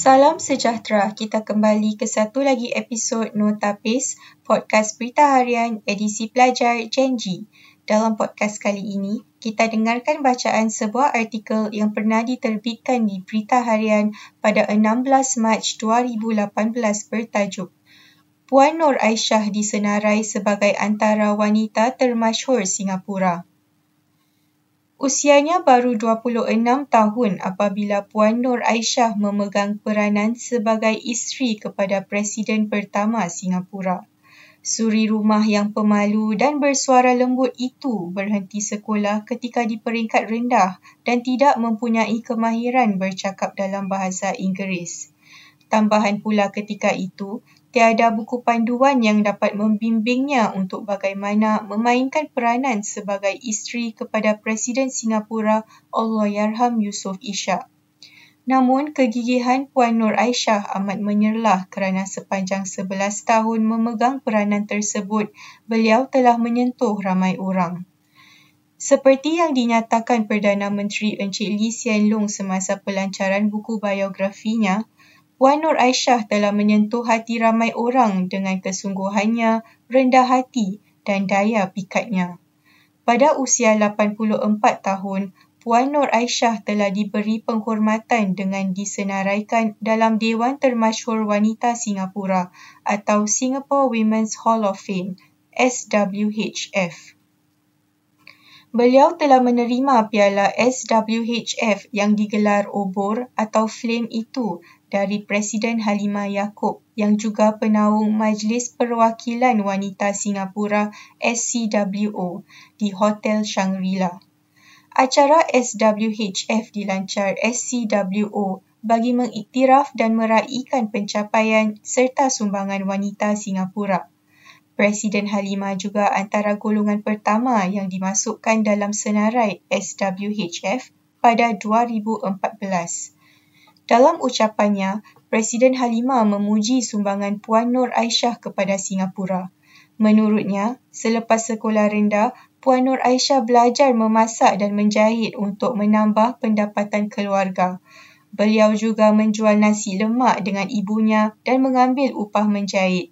Salam sejahtera. Kita kembali ke satu lagi episod Notapis, podcast berita harian edisi pelajar Genji. Dalam podcast kali ini, kita dengarkan bacaan sebuah artikel yang pernah diterbitkan di Berita Harian pada 16 Mac 2018 bertajuk Puan Nur Aisyah disenarai sebagai antara wanita termasyhur Singapura. Usianya baru 26 tahun apabila Puan Nur Aisyah memegang peranan sebagai isteri kepada Presiden pertama Singapura. Suri rumah yang pemalu dan bersuara lembut itu berhenti sekolah ketika di peringkat rendah dan tidak mempunyai kemahiran bercakap dalam bahasa Inggeris. Tambahan pula ketika itu, tiada buku panduan yang dapat membimbingnya untuk bagaimana memainkan peranan sebagai isteri kepada Presiden Singapura Allahyarham Yusof Ishak. Namun, kegigihan Puan Nur Aisyah amat menyerlah kerana sepanjang 11 tahun memegang peranan tersebut, beliau telah menyentuh ramai orang. Seperti yang dinyatakan Perdana Menteri Encik Lee Hsien Loong semasa pelancaran buku biografinya, Puan Nur Aisyah telah menyentuh hati ramai orang dengan kesungguhannya, rendah hati dan daya pikatnya. Pada usia 84 tahun, Puan Nur Aisyah telah diberi penghormatan dengan disenaraikan dalam Dewan Termasyhur Wanita Singapura atau Singapore Women's Hall of Fame, SWHF. Beliau telah menerima piala SWHF yang digelar obor atau flame itu dari Presiden Halimah Yaakob yang juga penaung Majlis Perwakilan Wanita Singapura SCWO di Hotel Shangri-La. Acara SWHF dilancar SCWO bagi mengiktiraf dan meraihkan pencapaian serta sumbangan wanita Singapura. Presiden Halimah juga antara golongan pertama yang dimasukkan dalam senarai SWHF pada 2014. Dalam ucapannya, Presiden Halimah memuji sumbangan Puan Nur Aisyah kepada Singapura. Menurutnya, selepas sekolah rendah, Puan Nur Aisyah belajar memasak dan menjahit untuk menambah pendapatan keluarga. Beliau juga menjual nasi lemak dengan ibunya dan mengambil upah menjahit.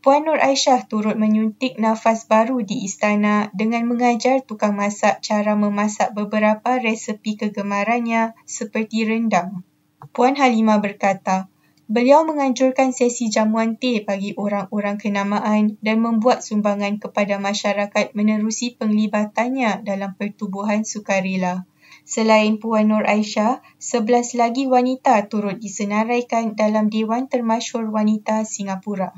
Puan Nur Aisyah turut menyuntik nafas baru di istana dengan mengajar tukang masak cara memasak beberapa resepi kegemarannya seperti rendang. Puan Halimah berkata, beliau menganjurkan sesi jamuan teh bagi orang-orang kenamaan dan membuat sumbangan kepada masyarakat menerusi penglibatannya dalam pertubuhan sukarela. Selain Puan Nur Aisyah, sebelas lagi wanita turut disenaraikan dalam Dewan Termasyur Wanita Singapura.